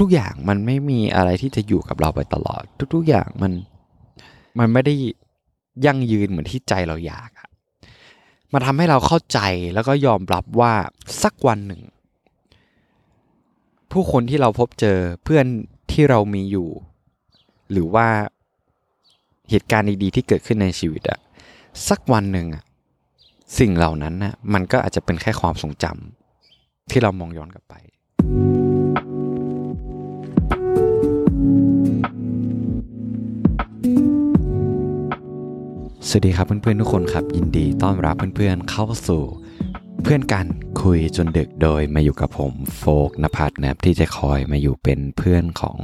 ทุก ๆ อย่างมันไม่มีอะไรที่จะอยู่กับเราไปตลอด ทุก ๆ อย่างมันมันไม่ได้ยั่งยืนเหมือนที่ใจเราอยากอะมันทำให้เราเข้าใจแล้วก็ยอมรับว่าสักวันหนึ่ง ผู้คนที่เราพบเจอเพื่อนที่เรามีอยู่ หรือว่าเหตุการณ์ดีๆที่เกิดขึ้นในชีวิตอะสักวันหนึ่งอะสิ่งเหล่านั้นนะมันก็อาจจะเป็นแค่ความทรงจำที่เรามองย้อนกลับไป สวัสดีครับเพื่อนๆทุกคนครับ ยินดีต้อนรับเพื่อนๆเข้าสู่ เพื่อนกันคุยจนดึกโดยมาอยู่กับผมโฟกนภัทรนะครับที่จะคอยมาอยู่เป็นเพื่อนของ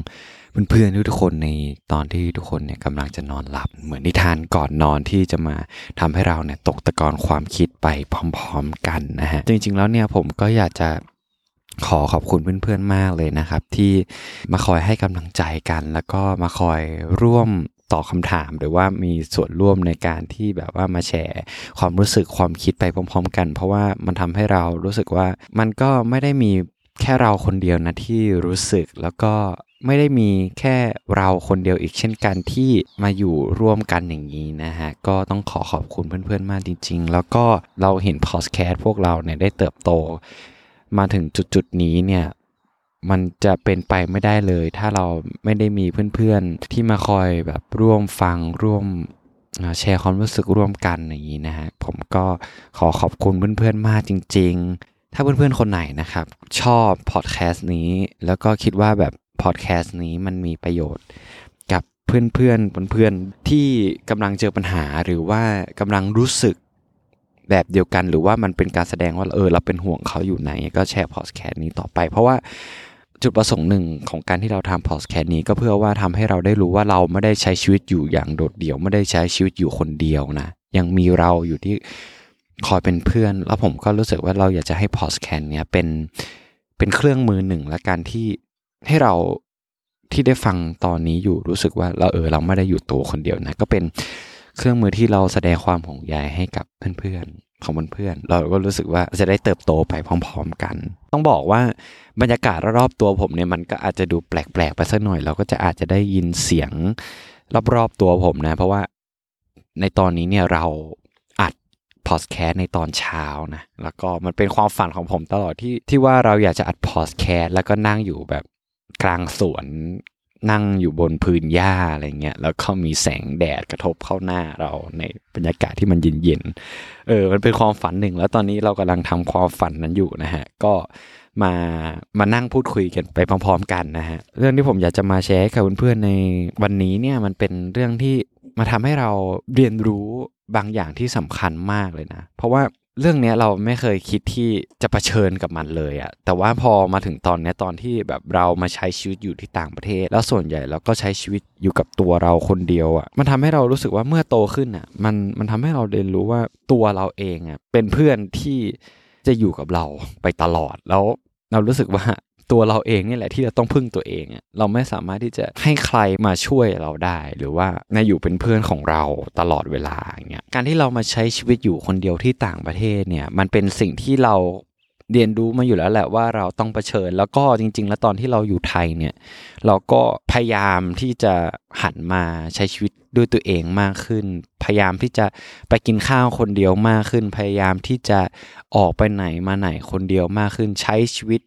เพื่อนๆทุกคนในตอนที่ทุกคนเนี่ยกำลังจะนอนหลับ เหมือนนิทานก่อนนอนที่จะมาทำให้เราเนี่ยตกตะกอนความคิดไปพร้อมๆกันนะฮะจริงๆแล้วเนี่ยผมก็อยากจะขอขอบคุณเพื่อนๆมากเลยนะครับ ที่มาคอยให้กำลังใจกัน แล้วก็มาคอยร่วม ตอบคำถาม หรือว่ามีส่วนร่วมในการที่แบบว่ามาแชร์ความรู้สึกความคิดไปพร้อม ๆ กัน เพราะว่ามันทำให้เรารู้สึกว่ามันก็ไม่ได้มีแค่เราคนเดียวนะที่รู้สึกแล้วก็ไม่ได้มีแค่เราคนเดียวอีกเช่นกันที่มาอยู่ร่วมกันอย่างนี้นะฮะ ก็ต้องขอขอบคุณเพื่อนๆมากจริง ๆ แล้วก็เราเห็นพอสแคสพวกเราเนี่ยได้เติบโต มาถึงจุดๆนี้เนี่ย มันจะเป็นไปไม่ได้เลย ถ้าเราไม่ได้มีเพื่อนๆ ที่มาคอยแบบร่วมฟังร่วมแชร์ความรู้สึกร่วมกันอย่างนี้นะฮะผมก็ขอขอบคุณเพื่อนๆมากจริง ๆ ถ้าเพื่อนๆคนไหนนะครับ ชอบพอดแคสต์นี้ แล้วก็คิดว่าแบบพอดแคสต์นี้มันมีประโยชน์กับเพื่อนๆเพื่อนๆที่กำลังเจอปัญหาหรือว่ากำลังรู้สึกแบบเดียวกันหรือว่ามันเป็นการแสดงว่าเออเราเป็นห่วงเขาอยู่ไหนก็แชร์พอดแคสต์นี้ต่อไป เพราะว่า จุดประสงค์หนึ่งของการที่เราทำพอดแคสต์นี้ก็เพื่อว่าทำให้เราได้รู้ว่าเราไม่ได้ใช้ชีวิตอยู่อย่างโดดเดี่ยว ไม่ได้ใช้ชีวิตอยู่คนเดียวนะ ยังมีเราอยู่ที่คอยเป็นเพื่อน แล้วผมก็รู้สึกว่าเราอยากจะให้พอดแคสต์เนี้ยเป็นเป็นเครื่องมือหนึ่งและการที่ให้เราที่ได้ฟังตอนนี้อยู่รู้สึกว่าเราเออเราไม่ได้อยู่ตัวคนเดียวนะ ก็เป็นเครื่องมือที่เราแสดงความห่วงใยให้กับเพื่อนๆ ของเพื่อนๆเราก็รู้สึกว่าจะได้เติบโตไปพร้อม ๆ กัน ต้องบอกว่าบรรยากาศรอบๆตัวผมเนี่ยมันก็อาจจะดูแปลกๆไปสักหน่อย เราก็จะอาจจะได้ยินเสียงรอบๆตัวผมนะ เพราะว่าในตอนนี้เนี่ยเราอัดพอดแคสต์ในตอนเช้านะแล้วก็มันเป็นความฝันของผมตลอดที่ที่ว่าเราอยากจะอัดพอดแคสต์แล้วก็นั่งอยู่แบบกลางสวน นั่งอยู่บนพื้นหญ้าอะไรเงี้ยแล้วก็มีแสงแดดกระทบเข้าหน้าเราในบรรยากาศที่มันเย็นๆเออมันเป็นความฝันหนึ่ง แล้วตอนนี้เรากำลังทำความฝันนั้นอยู่นะฮะ ก็มามานั่งพูดคุยกันไปพร้อมๆกันนะฮะเรื่องที่ผมอยากจะมาแชร์กับเพื่อนๆในวันนี้เนี่ยมันเป็นเรื่องที่มาทำให้เราเรียนรู้บางอย่างที่สำคัญมากเลยนะ เพราะว่า เรื่องนี้เราไม่เคยคิดที่จะะเผชิญกับมันเลยอะแต่ว่าพอมาถึงตอนนี้ตอนที่แบบเรามาใช้ชีวิตอยู่ที่ต่างประเทศ แล้วส่วนใหญ่เราก็ใช้ชีวิตอยู่กับตัวเราคนเดียวอะมันทำให้เรารู้สึกว่าเมื่อโตขึ้นอะมันมันทำให้เราเรียนรู้ว่าตัวเราเองอะเป็นเพื่อนที่จะอยู่กับเราไปตลอดแล้วเรารู้สึกว่า ตัวเราเองนี่แหละที่จะต้องพึ่งตัวเอง เราไม่สามารถที่จะให้ใครมาช่วยเราได้ หรือว่าในอยู่เป็นเพื่อนของเราตลอดเวลาอย่างเงี้ยการที่เรามาใช้ชีวิตอยู่คนเดียวที่ต่างประเทศเนี่ยมันเป็นสิ่งที่เราเรียนรู้มาอยู่แล้วแหละว่าเราต้องเผชิญ แล้วก็จริง ๆ แล้วตอนที่เราอยู่ไทยเนี่ย เราก็พยายามที่จะหันมาใช้ชีวิตด้วยตัวเองมากขึ้น พยายามที่จะไปกินข้าวคนเดียวมากขึ้น พยายามที่จะออกไปไหนมาไหนคนเดียวมากขึ้น ใช้ชีวิต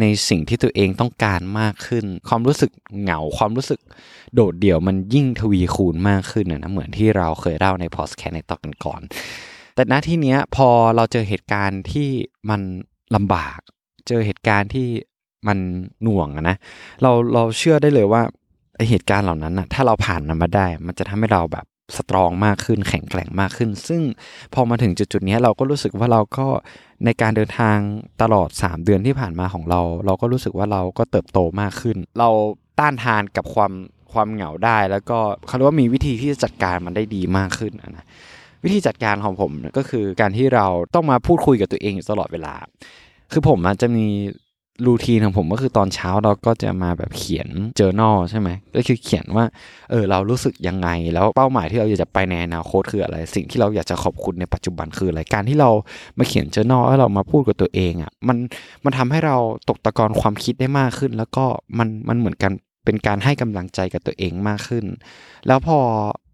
ในสิ่งที่ตัวเองต้องการมากขึ้น ความรู้สึกเหงาความรู้สึกโดดเดี่ยวมันยิ่งทวีคูณมากขึ้นนะเหมือนที่เราเคยเล่าในพอสแคสในตอนก่อนแต่ณที่นี้พอเราเจอเหตุการณ์ที่มันลำบาก เจอเหตุการณ์ที่มันหน่วงนะเราเราเชื่อได้เลยว่าไอเหตุการณ์เหล่านั้นนะถ้าเราผ่านมันมาได้ มันจะทำให้เราแบบสตรองมากขึ้นแข็งแกร่งมากขึ้น ซึ่งพอมาถึงจุดๆนี้เราก็รู้สึกว่าเราก็ ในการเดินทางตลอด 3 เดือนที่ผ่านมาของเรา เราก็รู้สึกว่าเราก็เติบโตมากขึ้น เราต้านทานกับความความเหงาได้ แล้วก็เขาเรียกว่ามีวิธีที่จะจัดการมันได้ดีมากขึ้นนะวิธีจัดการของผมก็คือการที่เราต้องมาพูดคุยกับตัวเองอยู่ตลอดเวลา คือผมจะมี รูทีนของผมก็คือตอนเช้าเราก็จะมาแบบเขียน journal ใช่ไหมก็คือเขียนว่าเออเรารู้สึกยังไง แล้วเป้าหมายที่เราอยากจะไปในอนาคตคืออะไร สิ่งที่เราอยากจะขอบคุณในปัจจุบันคืออะไรการที่เรามาเขียน journal แล้วเรามาพูดกับตัวเองอะ่ะมันมันทำให้เราตกตะกอนความคิดได้มากขึ้น แล้วก็มันมันเหมือนกันเป็นการให้กำลังใจกับตัวเองมากขึ้น แล้วพอ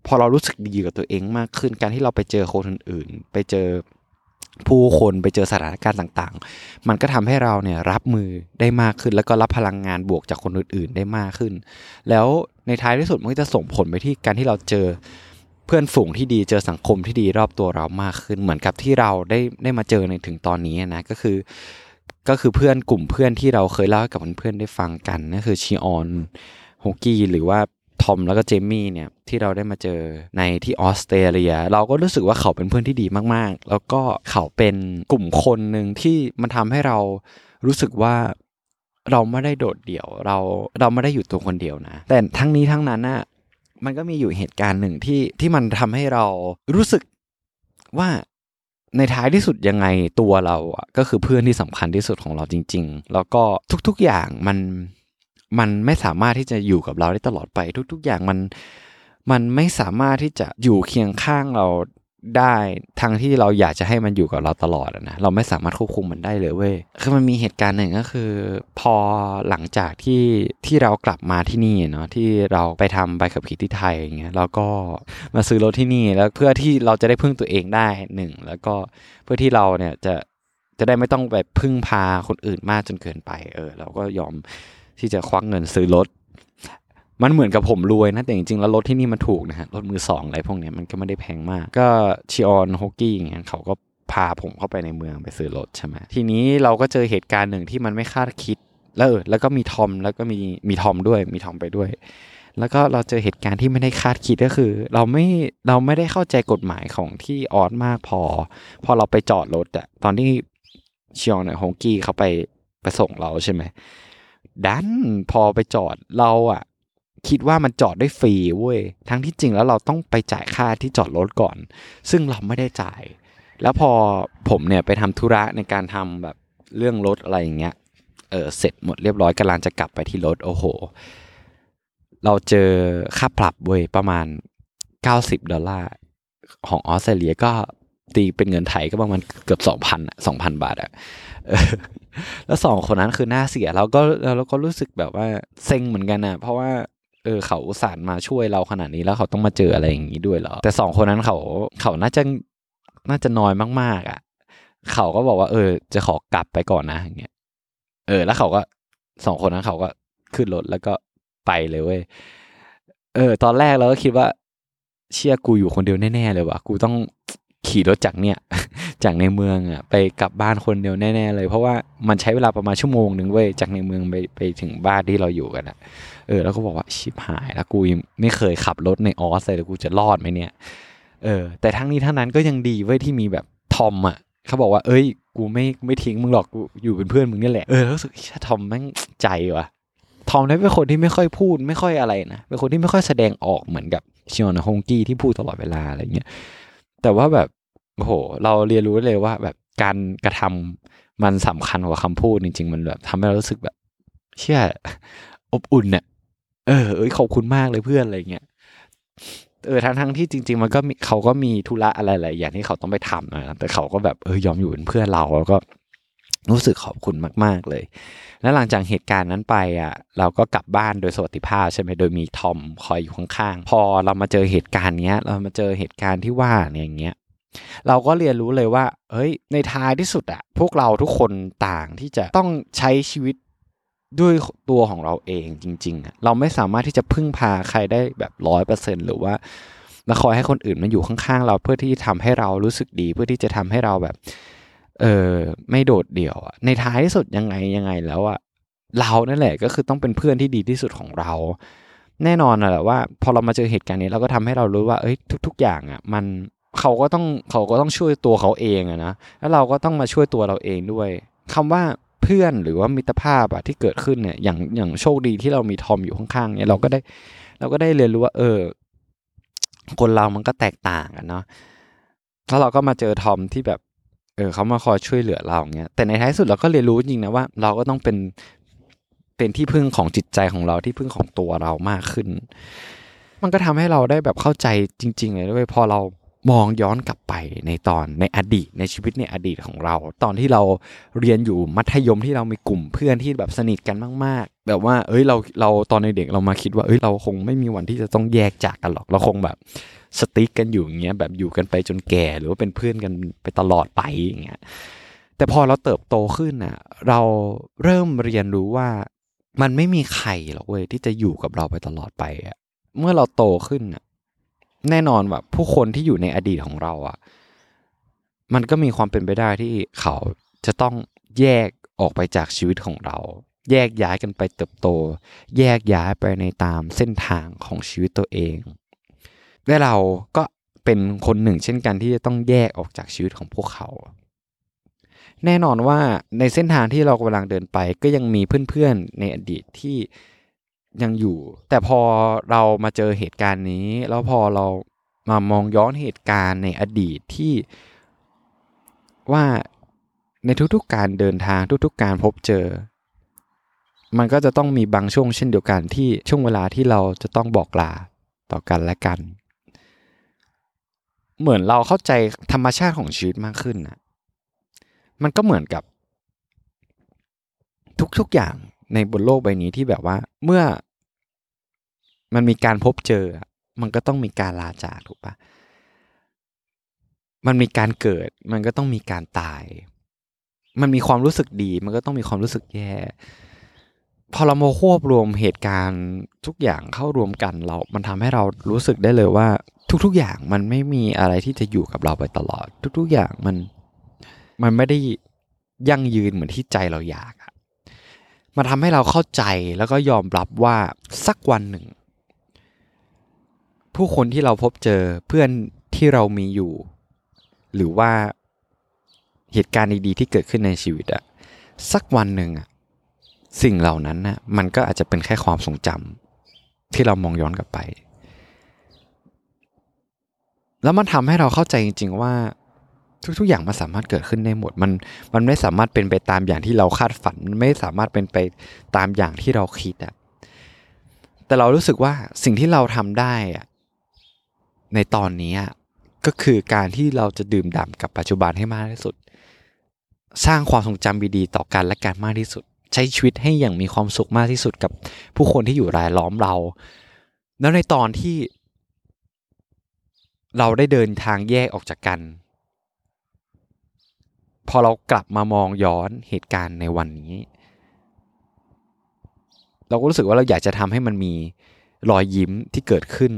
พอเรารู้สึกดีกับตัวเองมากขึ้น การที่เราไปเจอคนอื่นๆไปเจอ ผู้คนไปเจอสถานการณ์ต่างๆ มันก็ทำให้เราเนี่ยรับมือได้มากขึ้น แล้วก็รับพลังงานบวกจากคนอื่นๆได้มากขึ้น แล้วในท้ายที่สุดมันก็จะส่งผลไปที่การที่เราเจอเพื่อนฝูงที่ดีเจอสังคมที่ดีรอบตัวเรามากขึ้น เหมือนกับที่เราได้ได้มาเจอในถึงตอนนี้นะก็คือก็คือเพื่อนกลุ่มเพื่อนที่เราเคยเล่ากับเพื่อนๆได้ฟังกันนั่นคือชีออนฮกกี้หรือว่า ทอมแล้วก็เจมี่เนี่ยที่เราได้มาเจอในที่ออสเตรเลีย เราก็รู้สึกว่าเขาเป็นเพื่อนที่ดีมากๆ แล้วก็เขาเป็นกลุ่มคนหนึ่งที่มันทำให้เรารู้สึกว่าเราไม่ได้โดดเดี่ยว เราเราไม่ได้อยู่ตัวคนเดียวนะ แต่ทั้งนี้ทั้งนั้นน่ะมันก็มีอยู่เหตุการณ์หนึ่งที่ที่มันทำให้เรารู้สึกว่าในท้ายที่สุดยังไงตัวเราอะก็คือเพื่อนที่สำคัญที่สุดของเราจริง ๆ แล้วก็ทุกๆอย่างมัน มันไม่สามารถที่จะอยู่กับเราได้ตลอดไป ทุก ๆ อย่างมันมันไม่สามารถที่จะอยู่เคียงข้างเราได้ทั้งที่เราอยากจะให้มันอยู่กับเราตลอดนะเราไม่สามารถควบคุมมันได้เลยเว้ยคือมันมีเหตุการณ์หนึ่งก็คือ พอหลังจากที่ที่เรากลับมาที่นี่เนาะที่เราไปทำใบขับขี่ที่ไทยอย่างเงี้ยเราก็มาซื้อรถที่นี่แล้วเพื่อที่เราจะได้พึ่งตัวเองได้หนึ่งแล้วก็เพื่อที่เราเนี่ยจะจะได้ไม่ต้องไปพึ่งพาคนอื่นมากจนเกินไป เออ เราก็ยอม ที่จะควักเงินซื้อรถ มันเหมือนกับผมรวยนะ แต่จริงๆ แล้วรถที่นี่มันถูกนะฮะ รถมือสองอะไรพวกนี้มันก็ไม่ได้แพงมาก ก็ชิออนฮกกี้อย่างเงี้ยเขาก็พาผมเข้าไปในเมืองไปซื้อรถใช่ไหมทีนี้เราก็เจอเหตุการณ์หนึ่งที่มันไม่คาดคิด แล้วแล้วก็มีทอมแล้วก็มีมีทอมด้วยมีทอมไปด้วย แล้วก็เราเจอเหตุการณ์ที่ไม่ได้คาดคิดก็คือ เราไม่เราไม่ได้เข้าใจกฎหมายของที่ออสมากพอ พอเราไปจอดรถอะตอนที่ชิออนฮกกี้เขาไปไปส่งเราใช่ไหม ดันพอไปจอดเราอะคิดว่ามันจอดได้ฟรีเว้ยทั้งที่จริงแล้วเราต้องไปจ่ายค่าที่จอดรถก่อน ซึ่งเราไม่ได้จ่าย แล้วพอผมเนี่ยไปทำธุระในการทำแบบเรื่องรถอะไรอย่างเงี้ยเออเสร็จหมดเรียบร้อยกำลังจะกลับไปที่รถโอ้โห เราเจอค่าปรับเว้ยประมาณ 90 ดอลลาร์ของออสเตรเลียก็ ตีเป็นเงินไทยก็ประมาณเกือบสองพันสองพันบาทอะแล้วสองคนนั้นคือหน้าเสียเราก็เราก็รู้สึกแบบว่าเซ็งเหมือนกันนะเพราะว่าเออเขาสารมาช่วยเราขนาดนี้แล้วเขาต้องมาเจออะไรอย่างนี้ด้วยเหรอแต่สองคนนั้นเขาเขาน่าจะน่าจะน้อยมากๆอะ เขาก็บอกว่า เออ จะขอกลับไปก่อนนะอย่างเงี้ยเออ แล้วเขาก็สองคนนั้นเขาก็ขึ้นรถแล้วก็ไปเลยเว้ยเออ ตอนแรกเราก็คิดว่า เชื่อกูอยู่คนเดียวแน่ๆเลยว่ะกูต้อง ขี่รถจากเนี่ยจากในเมืองอะไปกลับบ้านคนเดียวแน่ๆเลย เพราะว่ามันใช้เวลาประมาณชั่วโมงหนึ่งเว้ยจากในเมืองไปไปถึงบ้านที่เราอยู่กันอะเออแล้วก็บอกว่าชิบหายแล้วกูไม่เคยขับรถในออสเลยกูจะรอดไหมเนี่ยเออแต่ทั้งนี้ทั้งนั้นก็ยังดีเว้ยที่มีแบบทอมอะเขาบอกว่า เอ้ย กูไม่ไม่ทิ้งมึงหรอกกูอยู่เป็นเพื่อนมึงนี่แหละเออรู้สึกทอมแม่งใจว่ะทอมนี่เป็นคนที่ไม่ค่อยพูดไม่ค่อยอะไรนะเป็นคนที่ไม่ค่อยแสดงออกเหมือนกับชิออนฮงกี้ที่พูดตลอดเวลาอะไรเงี้ยแต่ว่าแบบ โอ้โห เราเรียนรู้เลยว่า แบบการกระทำมันสำคัญกว่าคำพูดจริง ๆ มันแบบทำให้เรารู้สึกแบบ เชื่ออบอุ่นเนี่ยเออเอ้ยขอบคุณมากเลยเพื่อนอะไรเงี้ยเออทั้งทั้งที่จริง ๆ มันก็เขาก็มีธุระอะไรหลายอย่างที่เขาต้องไปทำนะแต่เขาก็แบบเออยอมอยู่เป็นเพื่อนเราแล้วก็รู้สึกขอบคุณมาก ๆเลย แล้วหลังจากเหตุการณ์นั้นไปอะ เราก็กลับบ้านโดยสวัสดิภาพใช่ไหมโดยมีทอมคอยอยู่ข้างๆ พอเรามาเจอเหตุการณ์เนี้ย เรามาเจอเหตุการณ์ที่ว่าเนี่ยอย่างเงี้ย เราก็เรียนรู้เลยว่าเฮ้ยในท้ายที่สุดอะพวกเราทุกคนต่างที่จะต้องใช้ชีวิตด้วยตัวของเราเองจริงๆ เราไม่สามารถที่จะพึ่งพาใครได้แบบร้อยเปอร์เซ็นหรือว่ามาคอยให้คนอื่นมาอยู่ข้างๆ เราเพื่อที่จะทำให้เรารู้สึกดี เพื่อที่จะทำให้เราแบบ เออไม่โดดเดี่ยวอะในท้ายที่สุดยังไงยังไงแล้วอะเรานั่นแหละก็คือต้องเป็นเพื่อนที่ดีที่สุดของเรา แน่นอนแหละว่า พอเรามาเจอเหตุการณ์นี้เราก็ทำให้เรารู้ว่า เอ้ยทุก ๆ อย่างอะมัน เขาก็ต้องเขาก็ต้องช่วยตัวเขาเองอะนะแล้วเราก็ต้องมาช่วยตัวเราเองด้วยคำว่าเพื่อนหรือว่ามิตรภาพอะที่เกิดขึ้นเนี่ยอย่างอย่างโชคดีที่เรามีทอมอยู่ข้างๆเนี่ยเราก็ได้เราก็ได้เรียนรู้ว่า เออ คนเรามันก็แตกต่างกันเนาะแล้วเราก็มาเจอทอมที่แบบ เออเขามาคอยช่วยเหลือเราเงี้ยแต่ในท้ายสุดเราก็เรียนรู้จริงนะว่า เราก็ต้องเป็นเป็นที่พึ่งของจิตใจของเราที่พึ่งของตัวเรามากขึ้น มันก็ทำให้เราได้แบบเข้าใจจริง ๆ เลยด้วยพอเรา มองย้อนกลับไปในตอนในอดีตในชีวิตในอดีตของเรา ตอนที่เราเรียนอยู่มัธยมที่เรามีกลุ่มเพื่อนที่แบบสนิทกันมาก ๆ แบบว่าเอ้ยเราเราตอนในเด็กเรามาคิดว่าเอ้ยเราคงไม่มีวันที่จะต้องแยกจากกันหรอกเราคงแบบสติ๊กกันอยู่อย่างเงี้ยแบบอยู่กันไปจนแก่หรือว่าเป็นเพื่อนกันไปตลอดไปอย่างเงี้ยแต่พอเราเติบโตขึ้นอะเราเริ่มเรียนรู้ว่ามันไม่มีใครหรอกเว้ยที่จะอยู่กับเราไปตลอดไปอะเมื่อเราโตขึ้นอะ แน่นอนแบบผู้คนที่อยู่ในอดีตของเราอะ มันก็มีความเป็นไปได้ที่เขาจะต้องแยกออกไปจากชีวิตของเรา แยกย้ายกันไปเติบโต แยกย้ายไปในตามเส้นทางของชีวิตตัวเองและเราก็เป็นคนหนึ่งเช่นกันที่จะต้องแยกออกจากชีวิตของพวกเขา แน่นอนว่าในเส้นทางที่เรากำลังเดินไปก็ยังมีเพื่อนๆในอดีตที่ ยังอยู่ แต่พอเรามาเจอเหตุการณ์นี้ แล้วพอเรามามองย้อนเหตุการณ์ในอดีตที่ว่าในทุกๆการเดินทางทุกๆการพบเจอ มันก็จะต้องมีบางช่วงเช่นเดียวกันที่ช่วงเวลาที่เราจะต้องบอกลาต่อกันและกัน เหมือนเราเข้าใจธรรมชาติของชีวิตมากขึ้นนะมันก็เหมือนกับ ทุกๆอย่าง ในบนโลกใบนี้ที่แบบว่า เมื่อมันมีการพบเจอ มันก็ต้องมีการลาจากถูกปะมันมีการเกิด มันก็ต้องมีการตาย มันมีความรู้สึกดี มันก็ต้องมีความรู้สึกแย่ พอเรามาควบรวมเหตุการณ์ทุกอย่างเข้ารวมกันเรา มันทำให้เรารู้สึกได้เลยว่า ทุกๆอย่างมันไม่มีอะไรที่จะอยู่กับเราไปตลอด ทุกๆอย่างมัน มันไม่ได้ยั่งยืนเหมือนที่ใจเราอยาก มันทำให้เราเข้าใจแล้วก็ยอมรับว่าสักวันหนึ่ง ผู้คนที่เราพบเจอเพื่อนที่เรามีอยู่ หรือว่าเหตุการณ์ดีๆที่เกิดขึ้นในชีวิตอะสักวันหนึ่งอะสิ่งเหล่านั้นนะมันก็อาจจะเป็นแค่ความทรงจำที่เรามองย้อนกลับไป แล้วมันทำให้เราเข้าใจจริง ๆ ว่า ทุกๆ อย่างมันสามารถเกิดขึ้นได้หมดมันมันไม่สามารถเป็นไปตามอย่างที่เราคาดฝันมันไม่สามารถเป็นไปตามอย่างที่เราคิดอะแต่เรารู้สึกว่าสิ่งที่เราทำได้อะในตอนนี้ก็คือการที่เราจะดื่มด่ำกับปัจจุบันให้มากที่สุด สร้างความทรงจำดีๆต่อกันและกันมากที่สุด ใช้ชีวิตให้อย่างมีความสุขมากที่สุดกับผู้คนที่อยู่รายล้อมเรา แล้วในตอนที่เราได้เดินทางแยกออกจากกัน พอเรากลับมามองย้อนเหตุการณ์ในวันนี้ เราก็รู้สึกว่าเราอยากจะทำให้มันมีรอยยิ้มที่เกิดขึ้น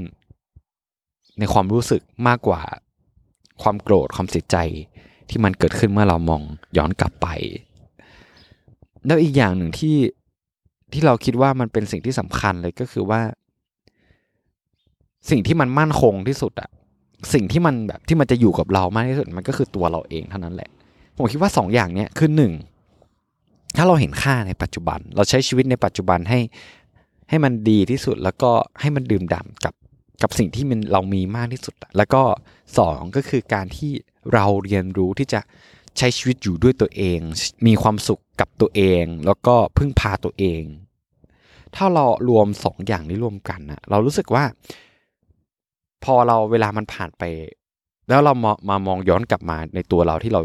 ในความรู้สึกมากกว่าความโกรธความเสียใจที่มันเกิดขึ้นเมื่อเรามองย้อนกลับไป แล้วอีกอย่างหนึ่งที่ที่เราคิดว่ามันเป็นสิ่งที่สำคัญเลยก็คือว่า สิ่งที่มันมั่นคงที่สุดอะสิ่งที่มันแบบที่มันจะอยู่กับเรามากที่สุดมันก็คือตัวเราเองเท่านั้นแหละ ผมคิดว่า 2ออย่างเนี้ยคือหนึ่งถ้าเราเห็นค่าในปัจจุบัน เราใช้ชีวิตในปัจจุบันให้ให้มันดีที่สุดแล้วก็ให้มันดื่มด่ำกับกับสิ่งที่มันเรามีมากที่สุด แล้วก็ 2 ก็คือการที่เราเรียนรู้ที่จะใช้ชีวิตอยู่ด้วยตัวเอง มีความสุขกับตัวเอง แล้วก็พึ่งพาตัวเอง ถ้าเรารวม 2ออย่างนี้รวมกันนะเรารู้สึกว่า พอเราเวลามันผ่านไป แล้วเรามามามองย้อนกลับมาในตัวเราที่เรา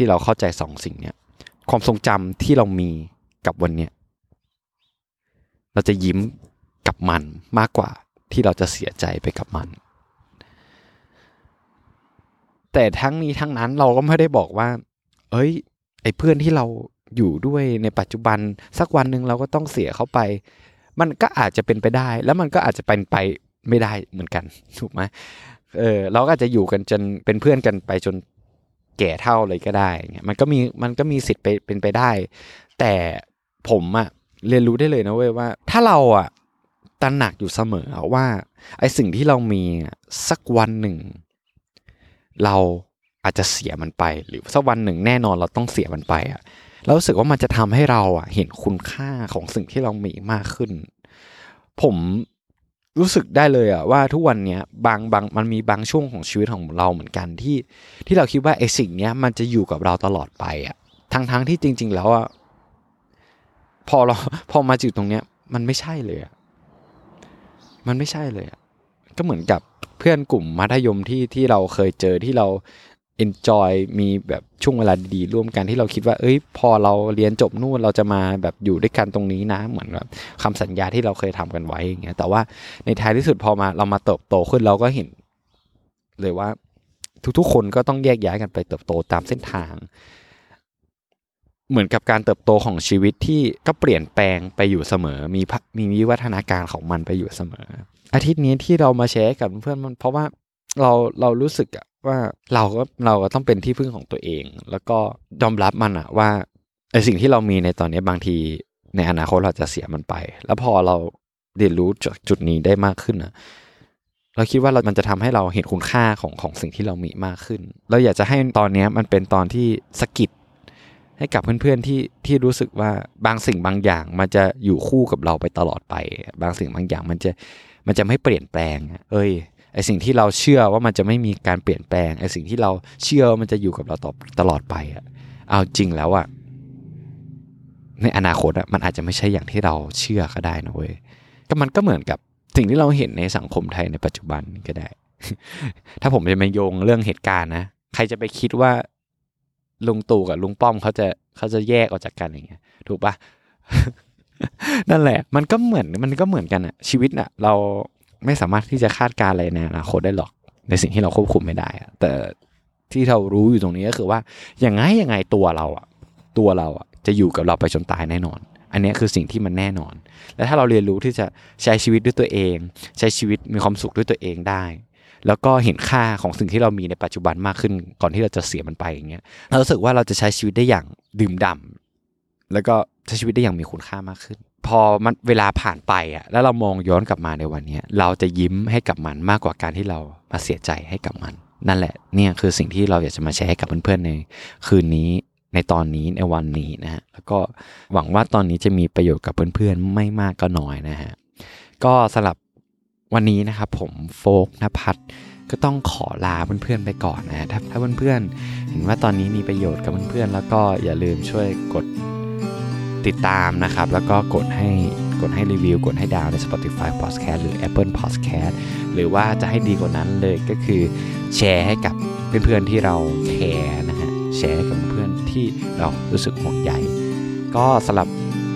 ที่เราเข้าใจสองสิ่งเนี้ยความทรงจำที่เรามีกับวันเนี้ยเราจะยิ้มกับมันมากกว่าที่เราจะเสียใจไปกับมัน แต่ทั้งนี้ทั้งนั้นเราก็ไม่ได้บอกว่า เอ้ย ไอ้เพื่อนที่เราอยู่ด้วยในปัจจุบันสักวันหนึ่งเราก็ต้องเสียเขาไป มันก็อาจจะเป็นไปได้ แล้วมันก็อาจจะเป็นไปไม่ได้เหมือนกันถูกไหมเออเราก็อาจจะอยู่กันจนเป็นเพื่อนกันไปจน แก่เท่าเลยก็ได้เงี้ยมันก็มีมันก็มีสิทธิ์ไปเป็นไปได้ แต่ผมอะเรียนรู้ได้เลยนะเว้ยว่า ถ้าเราอะตระหนักอยู่เสมอว่าไอสิ่งที่เรามีสักวันหนึ่ง เราอาจจะเสียมันไป หรือสักวันหนึ่งแน่นอนเราต้องเสียมันไปอะเรารู้สึกว่ามันจะทำให้เราอะเห็นคุณค่าของสิ่งที่เรามีมากขึ้น ผม รู้สึกได้เลยอะว่าทุกวันเนี้ยบางบางมันมีบางช่วงของชีวิตของเราเหมือนกันที่ ที่เราคิดว่าไอ้สิ่งเนี้ยมันจะอยู่กับเราตลอดไปอะทั้งทั้งที่จริง ๆ แล้วอะพอเราพอมาจุดตรงเนี้ย มันไม่ใช่เลยอะมันไม่ใช่เลยอะก็เหมือนกับเพื่อนกลุ่มมัธยมที่ที่เราเคยเจอที่เรา enjoy มีแบบช่วงเวลาดีๆร่วมกันที่เราคิดว่า เอ้ย พอเราเรียนจบนู่นเราจะมาแบบอยู่ด้วยกันตรงนี้นะเหมือนแบบคำสัญญาที่เราเคยทำกันไว้อย่างเงี้ยแต่ว่าในท้ายที่สุดพอมาเรามาเติบโตขึ้นเราก็เห็น เลยว่า ทุกๆ คนก็ต้องแยกย้ายกันไปเติบโตตามเส้นทาง เหมือนกับการเติบโตของชีวิตที่ก็เปลี่ยนแปลงไปอยู่เสมอ มีมีวิวัฒนาการของมันไปอยู่เสมอ อาทิตย์นี้ที่เรามาแชร์กับเพื่อนมันเพราะว่าเราเรารู้สึกอะ ว่าเราก็เราก็ต้องเป็นที่พึ่งของตัวเอง แล้วก็ยอมรับมันอะว่าไอสิ่งที่เรามีในตอนนี้บางทีในอนาคตเราจะเสียมันไป แล้วพอเราเรียนรู้จากจุดนี้ได้มากขึ้นอะเราคิดว่าเรามันจะทำให้เราเห็นคุณค่าของของสิ่งที่เรามีมากขึ้น เราอยากจะให้ตอนนี้มันเป็นตอนที่สกิดให้กับเพื่อนๆที่ที่รู้สึกว่าบางสิ่งบางอย่างมันจะอยู่คู่กับเราไปตลอดไป บางสิ่งบางอย่างมันจะมันจะไม่เปลี่ยนแปลง เอ้ย ไอสิ่งที่เราเชื่อว่ามันจะไม่มีการเปลี่ยนแปลงไอสิ่งที่เราเชื่อว่ามันจะอยู่กับเราต่อตลอดไปอะเอาจริงแล้วอะในอนาคตอะมันอาจจะไม่ใช่อย่างที่เราเชื่อก็ได้นะเว้ยก็มันก็เหมือนกับสิ่งที่เราเห็นในสังคมไทยในปัจจุบันก็ได้ ถ้าผมจะมาโยงเรื่องเหตุการณ์นะใครจะไปคิดว่าลุงตู่กับลุงป้อมเขาจะเขาจะแยกออกจากกันอย่างเงี้ย ถูกปะนั่นแหละ มันก็เหมือนมันก็เหมือนกันอะชีวิตอะเรา ไม่สามารถที่จะคาดการอะไรในอนาคตได้หรอก ในสิ่งที่เราควบคุมไม่ได้แต่ที่เรารู้อยู่ตรงนี้ก็คือว่าอย่างไงยังไงตัวเราอะตัวเราอะจะอยู่กับเราไปจนตายแน่นอน อันนี้คือสิ่งที่มันแน่นอน และถ้าเราเรียนรู้ที่จะใช้ชีวิตด้วยตัวเอง ใช้ชีวิตมีความสุขด้วยตัวเองได้ แล้วก็เห็นค่าของสิ่งที่เรามีในปัจจุบันมากขึ้นก่อนที่เราจะเสียมันไปอย่างเงี้ยเรารู้สึกว่าเราจะใช้ชีวิตได้อย่างดื่มด่ำแล้วก็ใช้ชีวิตได้อย่างมีคุณค่ามากขึ้น พอมันเวลาผ่านไปอะแล้วเรามองย้อนกลับมาในวันนี้เราจะยิ้มให้กับมันมากกว่าการที่เรามาเสียใจให้กับมัน นั่นแหละเนี่ยคือสิ่งที่เราอยากจะมาแชร์ให้กับเพื่อนๆในคืนนี้ในตอนนี้ในวันนี้นะฮะแล้วก็หวังว่าตอนนี้จะมีประโยชน์กับเพื่อนๆไม่มากก็น้อยนะฮะก็สำหรับวันนี้นะครับผมโฟกนภัทรก็ต้องขอลาเพื่อนๆไปก่อนนะถ้าถ้าเพื่อนๆเห็นว่าตอนนี้มีประโยชน์กับเพื่อนๆแล้วก็อย่าลืมช่วยกด ติดตามนะครับ แล้วก็กดให้กดให้รีวิว กดให้ดาวใน Spotify Podcast หรือ Apple Podcast หรือว่าจะให้ดีกว่านั้นเลยก็คือแชร์ให้กับเพื่อนๆที่เราแคร์นะฮะแชร์ให้กับเพื่อนที่เรารู้สึกห่วงใยก็สำหรับ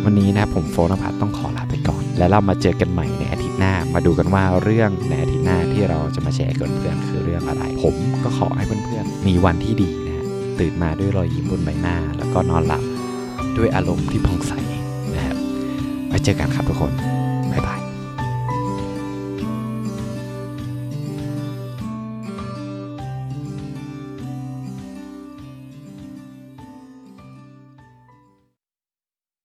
วันนี้นะผมโฟนพัฒต้องขอลาไปก่อน แล้วเรามาเจอกันใหม่ในอาทิตย์หน้า มาดูกันว่าเรื่องในอาทิตย์หน้าที่เราจะมาแชร์กับเพื่อนคือเรื่องอะไร ผมก็ขอให้เพื่อนๆมีวันที่ดีนะฮะตื่นมาด้วยรอยยิ้มบนใบหน้า แล้วก็นอนหลับ ด้วยอารมณ์ที่ผ่องใสนะครับไว้เจอกันครับทุกคน บ๊ายบาย